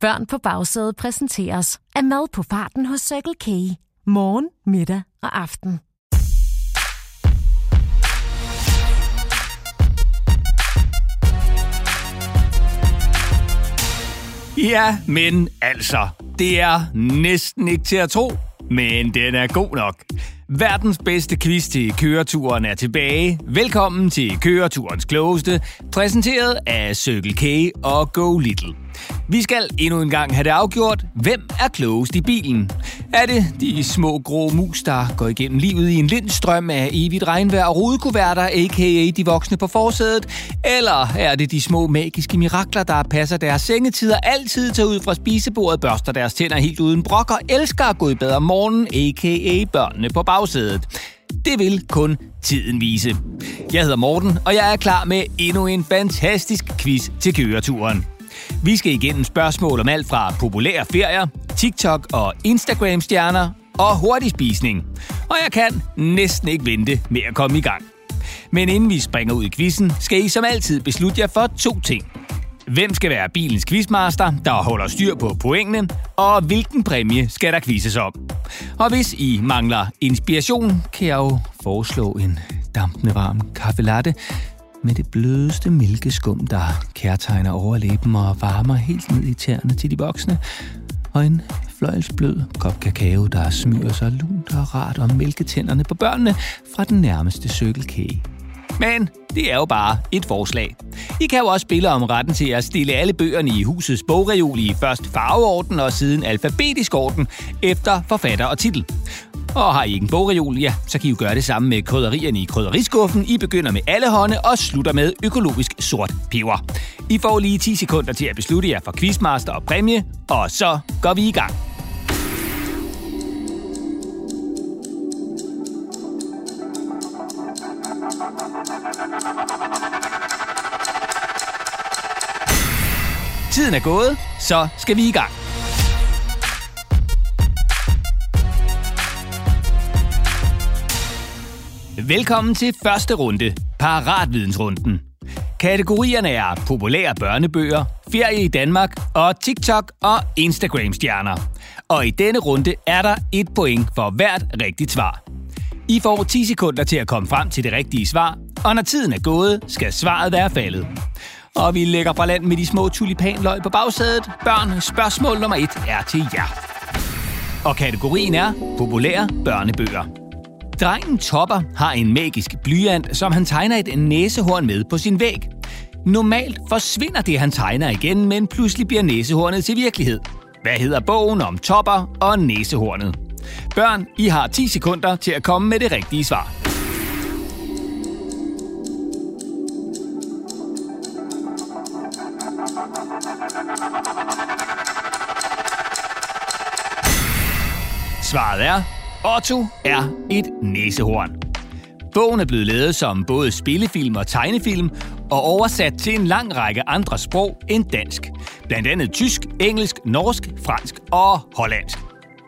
Børn på bagsædet præsenteres af mad på farten hos Circle K. Morgen, middag og aften. Ja, men altså, det er næsten ikke til at tro, men den er god nok. Verdens bedste quiz til køreturen er tilbage. Velkommen til køreturens klogeste, præsenteret af Circle K og Go Little. Vi skal endnu en gang have det afgjort. Hvem er klogest i bilen? Er det de små grå mus, der går igennem livet i en lindstrøm af evigt regnvejr og rodekuverter, a.k.a. de voksne på forsædet? Eller er det de små magiske mirakler, der passer deres sengetider, altid tager ud fra spisebordet, børster deres tænder helt uden brok og elsker at gå i bad om morgenen, a.k.a. børnene på bagsædet? Det vil kun tiden vise. Jeg hedder Morten, og jeg er klar med endnu en fantastisk quiz til køreturen. Vi skal igennem spørgsmål om alt fra populære ferier, TikTok og Instagram-stjerner og hurtig spisning. Og jeg kan næsten ikke vente med at komme i gang. Men inden vi springer ud i quizzen, skal I som altid beslutte jer for to ting. Hvem skal være bilens quizmaster, der holder styr på pointene, og hvilken præmie skal der quizzes om? Og hvis I mangler inspiration, kan jeg jo foreslå en dampende varm kaffe latte med det blødeste mælkeskum, der kærtegner overlæben og varmer helt ned i tæerne til de voksne, og en fløjlsblød kop kakao, der smyger sig lunt og rart om mælketænderne på børnene fra den nærmeste cykelkage. Men det er jo bare et forslag. I kan jo også spille om retten til at stille alle bøgerne i husets bogreol i først farveorden og siden alfabetisk orden efter forfatter og titel. Og har I ikke en bogreol, ja, så kan I jo gøre det samme med krydderierne i krydderiskuffen. I begynder med alle hånde og slutter med økologisk sort peber. I får lige 10 sekunder til at beslutte jer for quizmaster og præmie, og så går vi i gang. Tiden er gået, så skal vi i gang. Velkommen til første runde, Paratvidensrunden. Kategorierne er populære børnebøger, ferie i Danmark og TikTok og Instagram-stjerner. Og i denne runde er der et point for hvert rigtigt svar. I får 10 sekunder til at komme frem til det rigtige svar, og når tiden er gået, skal svaret være faldet. Og vi lægger fra land med de små tulipanløg på bagsædet. Børn, spørgsmål nummer 1 er til jer. Og kategorien er populære børnebøger. Drengen Topper har en magisk blyant, som han tegner et næsehorn med på sin væg. Normalt forsvinder det, han tegner igen, men pludselig bliver næsehornet til virkelighed. Hvad hedder bogen om Topper og næsehornet? Børn, I har 10 sekunder til at komme med det rigtige svar. Otto er et næsehorn. Bogen er blevet lavet som både spillefilm og tegnefilm, og oversat til en lang række andre sprog end dansk. Blandt andet tysk, engelsk, norsk, fransk og hollandsk.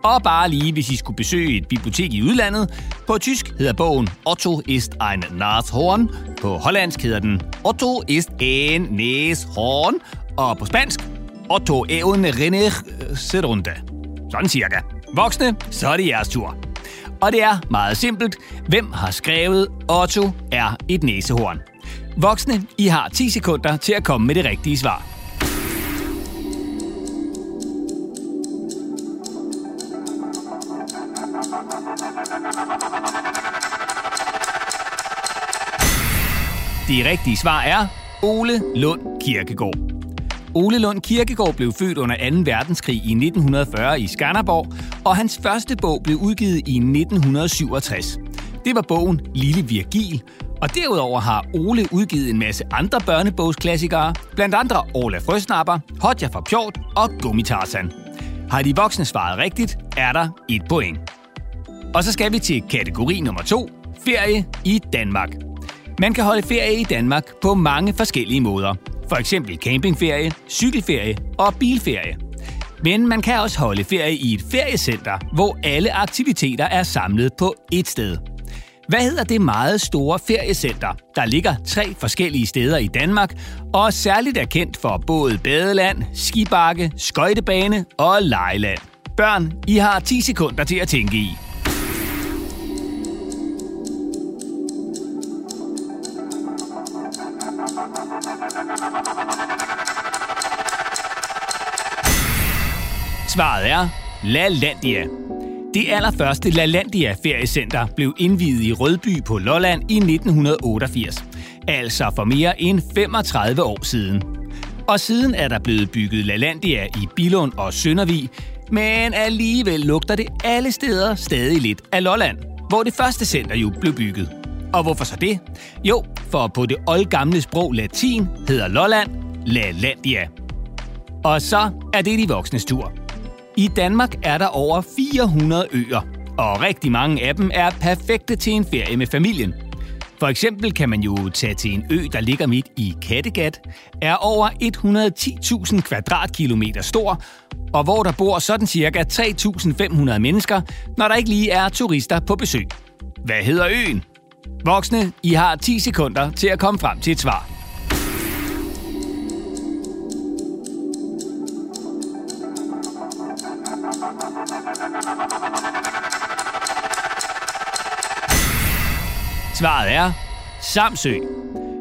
Og bare lige, hvis I skulle besøge et bibliotek i udlandet. På tysk hedder bogen Otto ist ein Nashorn. På hollandsk hedder den Otto ist ein Nashorn. Og på spansk Otto un renner serunde. Sådan cirka. Voksne, så er det jeres tur. Og det er meget simpelt. Hvem har skrevet Otto er et næsehorn? Voksne, I har 10 sekunder til at komme med det rigtige svar. Det rigtige svar er Ole Lund Kirkegaard. Ole Lund Kirkegaard blev født under 2. verdenskrig i 1940 i Skanderborg, og hans første bog blev udgivet i 1967. Det var bogen Lille Virgil, og derudover har Ole udgivet en masse andre børnebogsklassikere, blandt andre Orla Frøsnapper, Hotja fra Pjort og Gummitarsan. Har de voksne svaret rigtigt, er der et point. Og så skal vi til kategori nummer to, ferie i Danmark. Man kan holde ferie i Danmark på mange forskellige måder. For eksempel campingferie, cykelferie og bilferie. Men man kan også holde ferie i et feriecenter, hvor alle aktiviteter er samlet på ét sted. Hvad hedder det meget store feriecenter, der ligger tre forskellige steder i Danmark, og særligt er kendt for både badeland, skibakke, skøjtebane og lejland? Børn, I har 10 sekunder til at tænke i. Svaret er LaLandia. Det allerførste LaLandia feriecenter blev indviet i Rødby på Lolland i 1988. Altså for mere end 35 år siden. Og siden er der blevet bygget LaLandia i Bilund og Søndervig, men alligevel lugter det alle steder stadig lidt af Lolland, hvor det første center jo blev bygget. Og hvorfor så det? Jo, for på det oldgamle sprog latin hedder Lolland LaLandia. Og så er det de voksnes tur. I Danmark er der over 400 øer, og rigtig mange af dem er perfekte til en ferie med familien. For eksempel kan man jo tage til en ø, der ligger midt i Kattegat, er over 110.000 kvadratkilometer stor, og hvor der bor sådan cirka 3.500 mennesker, når der ikke lige er turister på besøg. Hvad hedder øen? Voksne, I har 10 sekunder til at komme frem til et svar. Svaret er Samsø.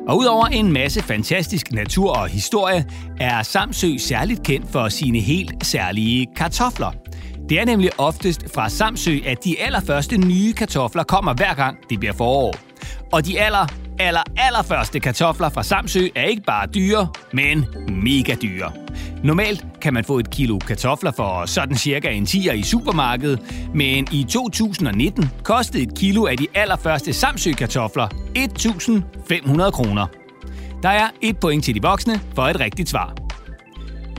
Og udover en masse fantastisk natur og historie, er Samsø særligt kendt for sine helt særlige kartofler. Det er nemlig oftest fra Samsø, at de allerførste nye kartofler kommer hver gang det bliver forår. Og de aller, aller, allerførste kartofler fra Samsø er ikke bare dyre, men mega dyre. Normalt kan man få et kilo kartofler for sådan cirka en 10'er i supermarkedet, men i 2019 kostede et kilo af de allerførste Samsø-kartofler 1.500 kroner. Der er et point til de voksne for et rigtigt svar.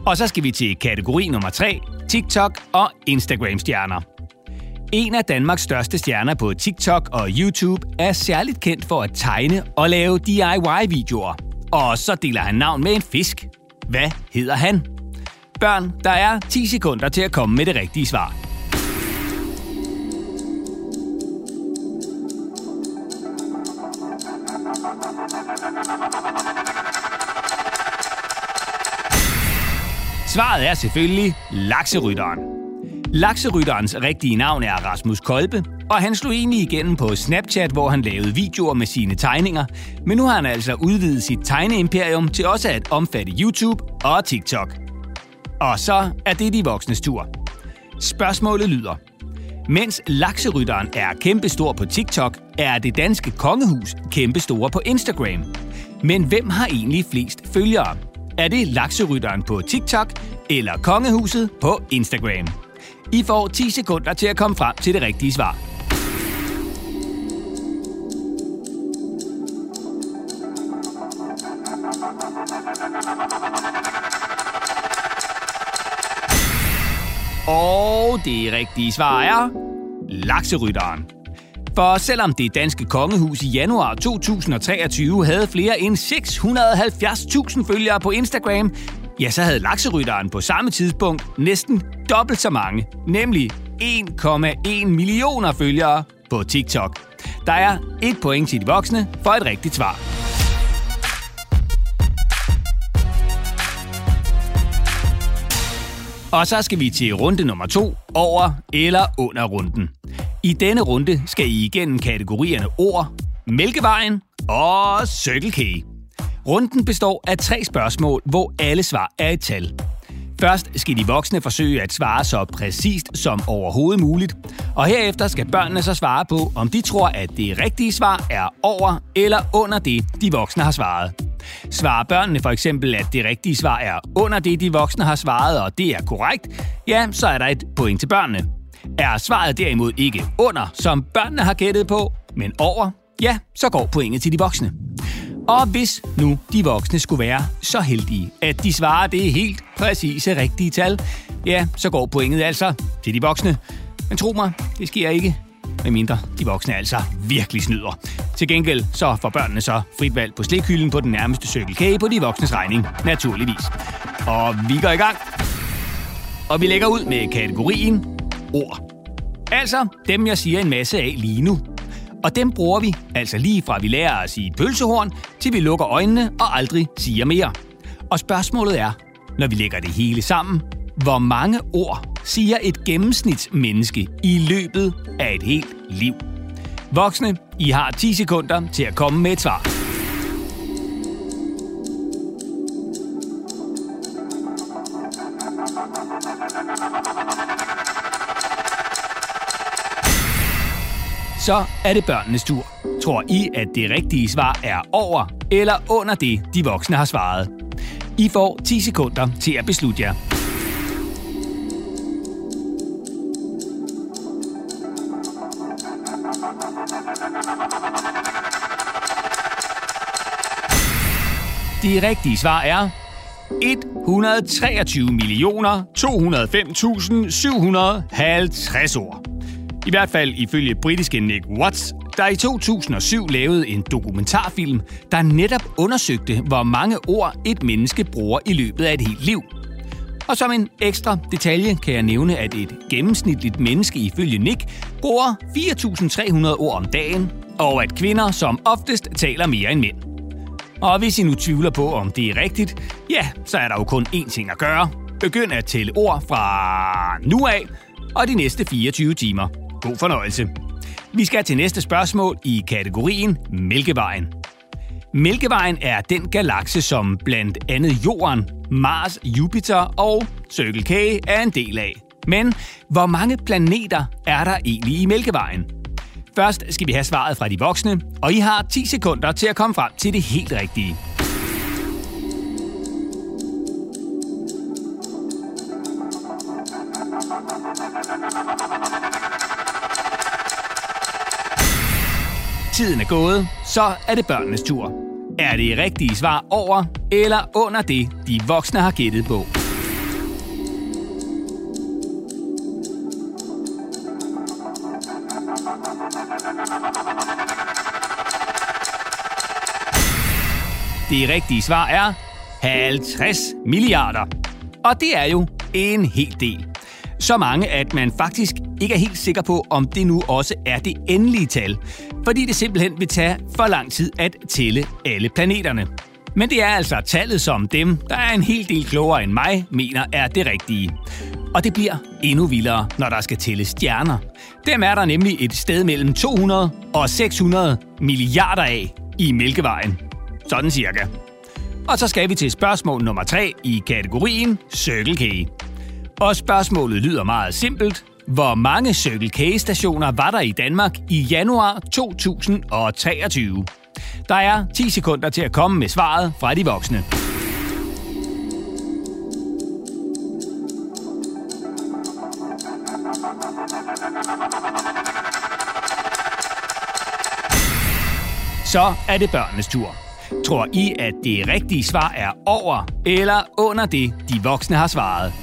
Og så skal vi til kategori nummer 3, TikTok og Instagram-stjerner. En af Danmarks største stjerner på TikTok og YouTube er særligt kendt for at tegne og lave DIY-videoer. Og så deler han navn med en fisk. Hvad hedder han? Børn, der er 10 sekunder til at komme med det rigtige svar. Svaret er selvfølgelig lakserytteren. Lakserytterens rigtige navn er Rasmus Kolbe, og han slog egentlig igennem på Snapchat, hvor han lavede videoer med sine tegninger. Men nu har han altså udvidet sit tegneimperium til også at omfatte YouTube og TikTok. Og så er det de voksnes tur. Spørgsmålet lyder. Mens lakserytteren er kæmpestor på TikTok, er det danske kongehus kæmpestore på Instagram. Men hvem har egentlig flest følgere? Er det lakserytteren på TikTok eller kongehuset på Instagram? I får 10 sekunder til at komme frem til det rigtige svar. Og det rigtige svar er lakserytteren. For selvom det danske kongehus i januar 2023 havde flere end 670.000 følgere på Instagram, ja, så havde lakserytteren på samme tidspunkt næsten dobbelt så mange, nemlig 1,1 millioner følgere på TikTok. Der er et point til de voksne for et rigtigt svar. Og så skal vi til runde nummer to, over eller under runden. I denne runde skal I igennem kategorierne ord, Mælkevejen og Circle K. Runden består af tre spørgsmål, hvor alle svar er et tal. Først skal de voksne forsøge at svare så præcist som overhovedet muligt, og herefter skal børnene så svare på, om de tror, at det rigtige svar er over eller under det, de voksne har svaret. Svarer børnene for eksempel, at det rigtige svar er under det, de voksne har svaret, og det er korrekt, ja, så er der et point til børnene. Er svaret derimod ikke under, som børnene har gættet på, men over, ja, så går pointet til de voksne. Og hvis nu de voksne skulle være så heldige, at de svarer det helt præcise rigtige tal, ja, så går pointet altså til de voksne. Men tro mig, det sker ikke, medmindre de voksne altså virkelig snyder. Til gengæld så får børnene så frit valg på slikhylden på den nærmeste cykelkage på de voksnes regning, naturligvis. Og vi går i gang. Og vi lægger ud med kategorien ord. Altså dem, jeg siger en masse af lige nu. Og dem bruger vi, altså lige fra vi lærer at sige pølsehorn, til vi lukker øjnene og aldrig siger mere. Og spørgsmålet er, når vi lægger det hele sammen, hvor mange ord siger et gennemsnitsmenneske i løbet af et helt liv? Voksne, I har 10 sekunder til at komme med et svar. Så er det børnenes tur. Tror I, at det rigtige svar er over eller under det, de voksne har svaret? I får 10 sekunder til at beslutte jer. Det rigtige svar er 123.205.750 ord. I hvert fald ifølge britiske Nick Watts, der i 2007 lavede en dokumentarfilm, der netop undersøgte, hvor mange ord et menneske bruger i løbet af et helt liv. Og som en ekstra detalje kan jeg nævne, at et gennemsnitligt menneske ifølge Nick bruger 4.300 ord om dagen, og at kvinder som oftest taler mere end mænd. Og hvis I nu tvivler på, om det er rigtigt, ja, så er der jo kun én ting at gøre. Begynd at tælle ord fra nu af og de næste 24 timer. God fornøjelse. Vi skal til næste spørgsmål i kategorien Mælkevejen. Mælkevejen er den galakse, som blandt andet Jorden, Mars, Jupiter og Circle K er en del af. Men hvor mange planeter er der egentlig i Mælkevejen? Først skal vi have svaret fra de voksne, og I har 10 sekunder til at komme frem til det helt rigtige. Tiden er gået, så er det børnenes tur. Er det rigtige svar over eller under det, de voksne har gættet på? Det rigtige svar er 50 milliarder. Og det er jo en hel del. Så mange, at man faktisk ikke er helt sikker på, om det nu også er det endelige tal, fordi det simpelthen vil tage for lang tid at tælle alle planeterne. Men det er altså tallet, som dem, der er en hel del klogere end mig, mener er det rigtige. Og det bliver endnu vildere, når der skal tælles stjerner. Dem er der nemlig et sted mellem 200 og 600 milliarder af i Mælkevejen. Sådan cirka. Og så skal vi til spørgsmål nummer 3 i kategorien Circle K. Og spørgsmålet lyder meget simpelt. Hvor mange Circle K-stationer var der i Danmark i januar 2023? Der er 10 sekunder til at komme med svaret fra de voksne. Så er det børnenes tur. Tror I, at det rigtige svar er over eller under det, de voksne har svaret?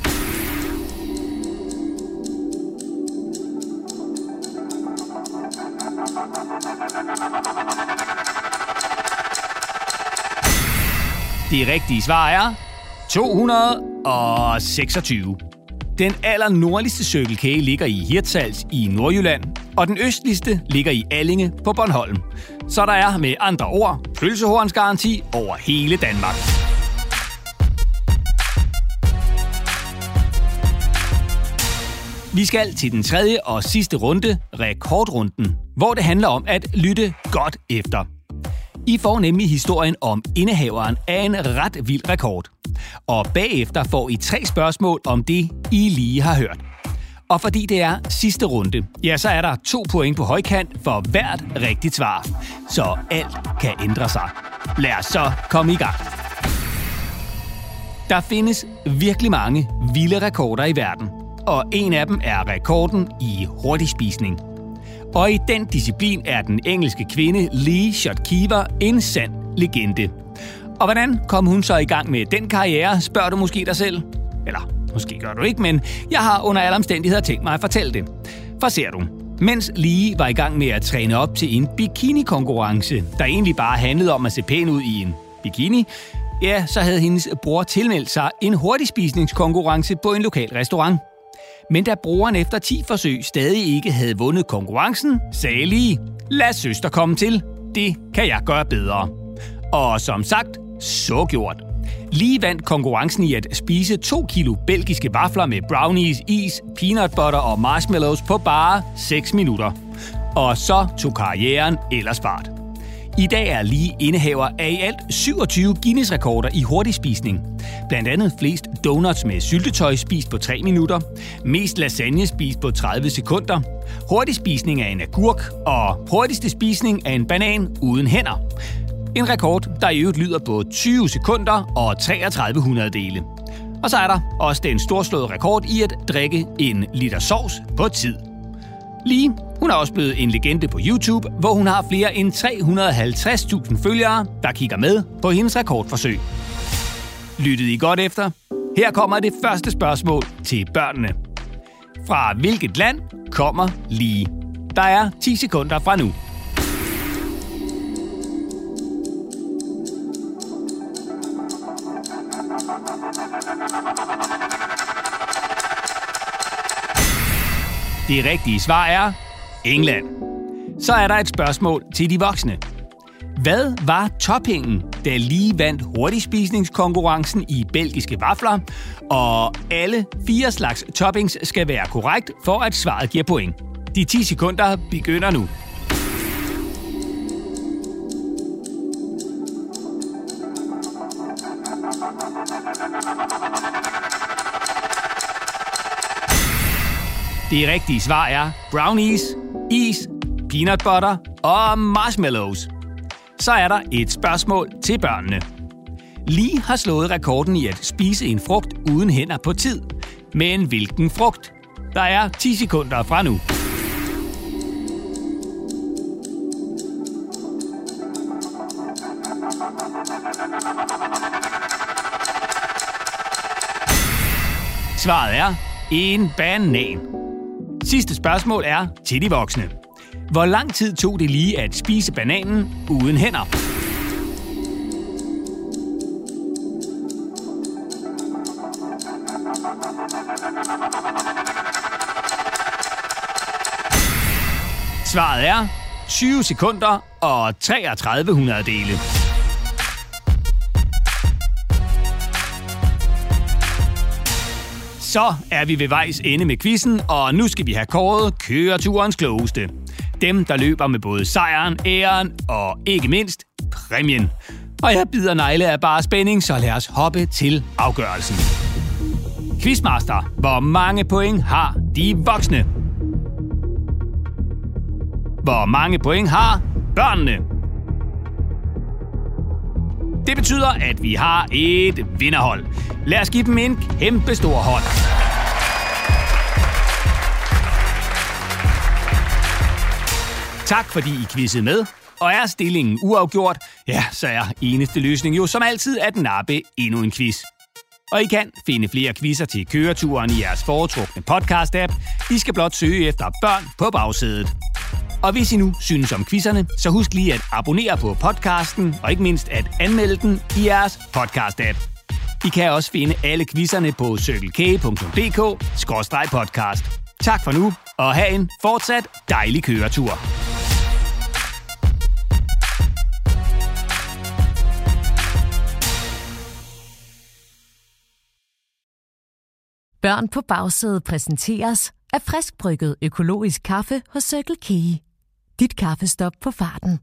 Det rigtige svar er 226. Den aller nordligste Circle K ligger i Hirtshals i Nordjylland, og den østligste ligger i Allinge på Bornholm. Så der er med andre ord pølsehornsgaranti over hele Danmark. Vi skal til den tredje og sidste runde, rekordrunden, hvor det handler om at lytte godt efter. I får nemlig historien om indehaveren af en ret vild rekord. Og bagefter får I tre spørgsmål om det, I lige har hørt. Og fordi det er sidste runde, ja, så er der to point på højkant for hvert rigtigt svar. Så alt kan ændre sig. Lad os så komme i gang. Der findes virkelig mange vilde rekorder i verden. Og en af dem er rekorden i hurtigspisning. Og i den disciplin er den engelske kvinde Lee Shotkever en sand legende. Og hvordan kom hun så i gang med den karriere, spørger du måske dig selv? Eller måske gør du ikke, men jeg har under alle omstændigheder tænkt mig at fortælle det. For ser du, mens Lee var i gang med at træne op til en bikini-konkurrence, der egentlig bare handlede om at se pæn ud i en bikini, ja, så havde hendes bror tilmeldt sig en hurtigspisningskonkurrence på en lokal restaurant. Men da brugeren efter 10 forsøg stadig ikke havde vundet konkurrencen, sagde lige, lad søster komme til. Det kan jeg gøre bedre. Og som sagt, så gjort. Lige vandt konkurrencen i at spise 2 kilo belgiske vafler med brownies, is, peanut butter og marshmallows på bare 6 minutter. Og så tog karrieren ellers fart. I dag er lige indehaver af i alt 27 Guinness-rekorder i hurtigspisning. Blandt andet flest donuts med syltetøj spist på 3 minutter, mest lasagne spist på 30 sekunder, hurtigspisning af en agurk og hurtigste spisning af en banan uden hænder. En rekord, der i øvrigt lyder på 20 sekunder og 33 hundrededele. Og så er der også den storslåede rekord i at drikke en liter sovs på tid. Lige, hun er også blevet en legende på YouTube, hvor hun har flere end 350.000 følgere, der kigger med på hendes rekordforsøg. Lyttede I godt efter? Her kommer det første spørgsmål til børnene. Fra hvilket land kommer lige? Der er 10 sekunder fra nu. Det rigtige svar er England. Så er der et spørgsmål til de voksne. Hvad var toppingen, da lige vandt hurtigspisningskonkurrencen i belgiske vafler? Og alle fire slags toppings skal være korrekt, for at svaret giver point. De 10 sekunder begynder nu. Det rigtige svar er brownies, is, peanut butter og marshmallows. Så er der et spørgsmål til børnene. Lige har slået rekorden i at spise en frugt uden hænder på tid. Men hvilken frugt? Der er 10 sekunder fra nu. Svaret er en banan. Sidste spørgsmål er til de voksne. Hvor lang tid tog det lige at spise bananen uden hænder? Svaret er 20 sekunder og 33 dele. Så er vi ved vejs ende med quizzen, og nu skal vi have kåret køreturens klogeste. Dem, der løber med både sejren, æren og ikke mindst præmien. Og jeg bider negle af bare spænding, så lad os hoppe til afgørelsen. Quizmaster, hvor mange point har de voksne? Hvor mange point har børnene? Det betyder, at vi har et vinderhold. Lad os give dem en kæmpe stor hånd. Tak fordi I quizzede med. Og er stillingen uafgjort, ja, så er eneste løsning jo som altid at nappe endnu en quiz. Og I kan finde flere quizzer til køreturen i jeres foretrukne podcast-app. I skal blot søge efter børn på bagsædet. Og hvis I nu synes om quizzerne, så husk lige at abonnere på podcasten, og ikke mindst at anmelde den i jeres podcast-app. I kan også finde alle quizzerne på cykelk.dk-podcast. Tak for nu, og have en fortsat dejlig køretur. Børn på bagsædet præsenteres af friskbrygget økologisk kaffe hos Circle K. Dit kaffestop på farten.